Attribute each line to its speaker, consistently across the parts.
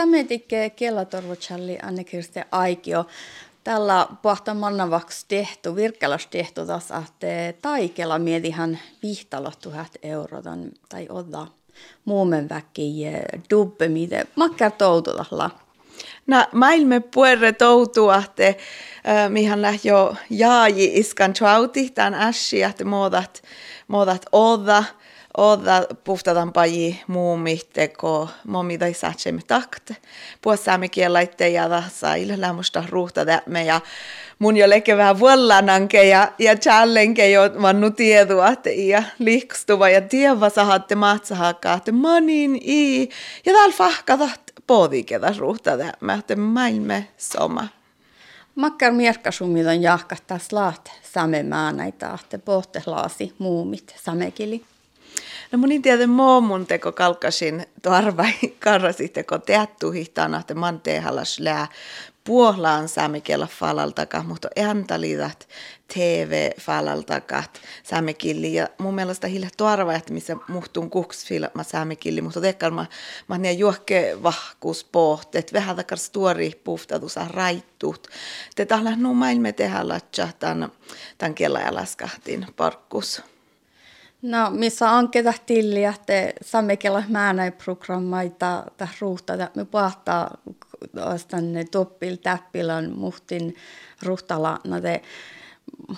Speaker 1: Sammetikke kellatorvotsalli Anne-Kirsti Aikio. Tällä pohta mannavaksi tehty, virkkelas tehty taas, että taikella mietihän vihtalo tuhat euroa tai odda muumen väki dubbe, mitä makkar toututalla.
Speaker 2: No, maailme puerre toutuahte, mihan lähti jo jaaji iskan chauti, tämän ässi, että moodat, moodat odda, odda puhtadan paji muumihteko, momi tai satsemme takt. Puhussaamme kielaitte ja ilo lämmusta ruuhta me ja mun jo leke vähän vuollananke ja, ja challenge jo vannu tiedua, ja liikstuva ja tieva sahatte maatsahakaa, että manin i. Ja täällä fahkatat poodikedas ruuhta mä että maailme soma.
Speaker 1: Makkar mierkkasumit on jahkattaa slaat same näitä, että pohtelaasi muumit samekili.
Speaker 2: No mun tiedä mun teko kalkasin tarvai karrasitteko teattu hihtana, että man tehallas lää puohlaan saamikella falaltaka, mutta äntalidat TV-falaltaka saamikilli. Ja mun mielestä hillä tuarva, että missä muhtun kuks filma saamikilli, mutta tekkaan mä, mä ne juokke vahkuus pohtet, vähän takar stuori puhtatusa raittut. Te tahla nu maailme tehdä latsa tämän, tämän kellajalaskahtin parkkus.
Speaker 1: No, missä on ketä tilliä, että sammekella määnäi programmaita tai ruuhta, että me pahtaa tänne toppil täppilän muhtin ruhtala, no te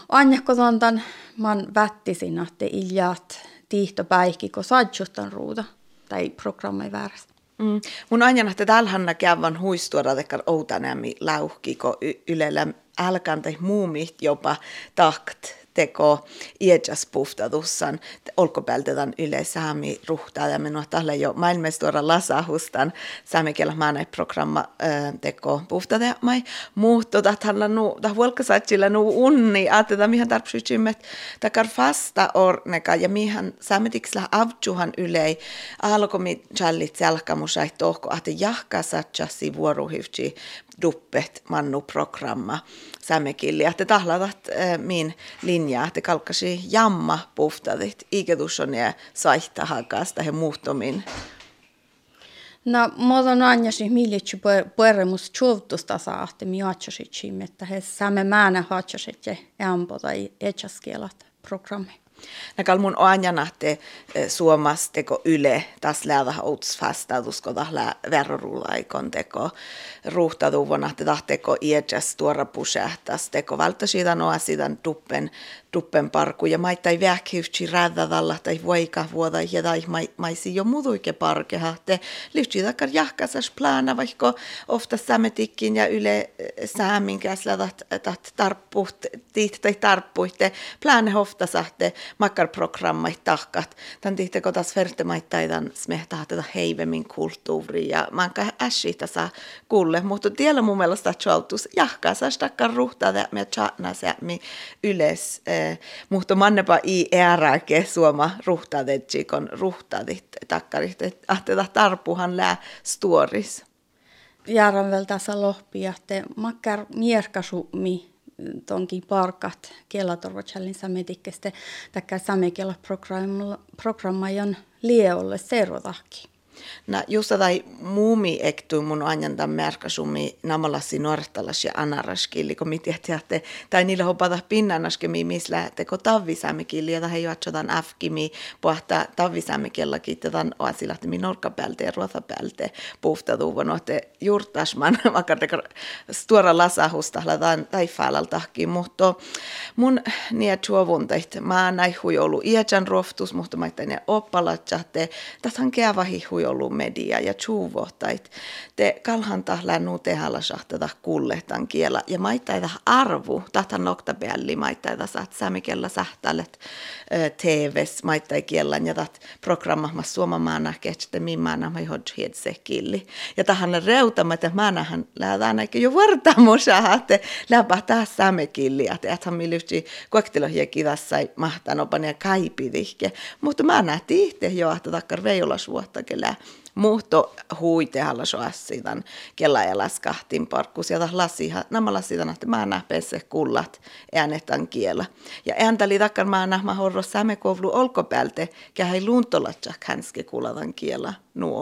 Speaker 1: anjakko tontan man vättisin, että iljat tiihto päihki, kun saadjustan ruuta tai programmai väärästä.
Speaker 2: Mm. Mun aina että täällähän käyvän huistuoda tekar outanämi lauhki, kun ylellä älkän tai muumit jopa takt teko iäkäs puhtadussan olkopäältetän yle saami ruhtaa ja minua tällä jo maailmestuora lasahustan. Saami kielä maanai programma teko puhtade mai muutto tällä nu da huolkasatsilla nu unni. Että mihän tarpsytsimme takar fasta orneka. Ja mihän saametiksellä avtsuhan ylei. Alkomi challit selkamusai tohko. Että jahka satsasi vuoruhyvtsi duppet mannu programma sämekilli, että tahlavat äh, min linjaa, että kalkkasi jamma puhtadit, ikedusson ja saihta hakasta he muuttomin.
Speaker 1: No, muodon anjasi millitsi pueremus tjuutusta saahti mi atsasit että he saamme määnä hatsasit ja ämpo tai etsaskielat programmi.
Speaker 2: Näkal mun oanjanahte eh, suomasteko yle taas läävä outs fastautusko tahla verroruulaikon teko. Ruuhtaduvonahte tahteko iedjas tuora pusähtäs teko valta siitä noa sidan tuppen tuppen parku. Ja maittai vähkivtsi rädädalla tai voika vuoda ja tai maisi jo muduike parkeha te lyhtsi takar jahkasas plana vaikka ofta sametikkin ja yle eh, saamin käsla tat tarppuht tai tarppuitte plana hofta sahte makkarprogrammait tahkat. Tän tihteko taas vertemaittain smehtahateta heivemin kulttuuri ja manka äsitä saa kuulle. Mutta tiellä mun mielestä chaltus jahkaa saa takkar ruhtaa me chatna se mi yles. Eh, mutta mannepa i äärääke suoma ruhtaa kun ruhtaa takkarit. Ahteta tarpuhan lää stories.
Speaker 1: Jäädän vielä tässä lohpia, että makkar mierkasumi tonkin parkat kielatorvotsallin sametikkestä takia samekella programmajan lieolle servotahki.
Speaker 2: Na just tai muumi ektu mun anjanta märkäsumi namalasi nuortalas ja anaraskilli, kun mit jähtiätte, tai niillä hopata pinnanaskemi, missä teko tavvisämikilli, ja he juotsotan afkimi, pohta tavvisämikellakin, tämän oasilahti norkkapäältä ja ruotapäältä puhtatuuvon, että juurtasman, vaikka teko stuora lasahusta, lataan taifaalaltakin, mutta mun niitä chuovuntait, mä näin huijolu iäjän roftus, mutta mä ne oppalatsatte, tähän kävahi ollut media ja tjuvohtait. Te kalhanta lännu tehalla sahtata kulletan kiela ja maittaita arvu, tahtan noktabelli maittaita saat sämikellä sähtälet TVs maittai kielän ja tat programma suomamaana kehtsite mimmaana mai hodge killi. Ja tahan reutama, että maanahan lähdään aika jo vartamusa, että läpä säme killi, että ethän mi lyhti kuektilohia kivassa mahtanopani ja kaipidihke. Mutta mä nähtiin itse jo, että takkar veijolas vuotta kelää muutto huitehalla soassitan kella ja laskahtin parkkus ja lasi nämä lasitan että mä nähpeessä kullat äänetan kiellä. Ja ääntali takkar mä nähmä horro sämekovlu olkopäältä kähä luntolatsa hänske kullatan kiellä nu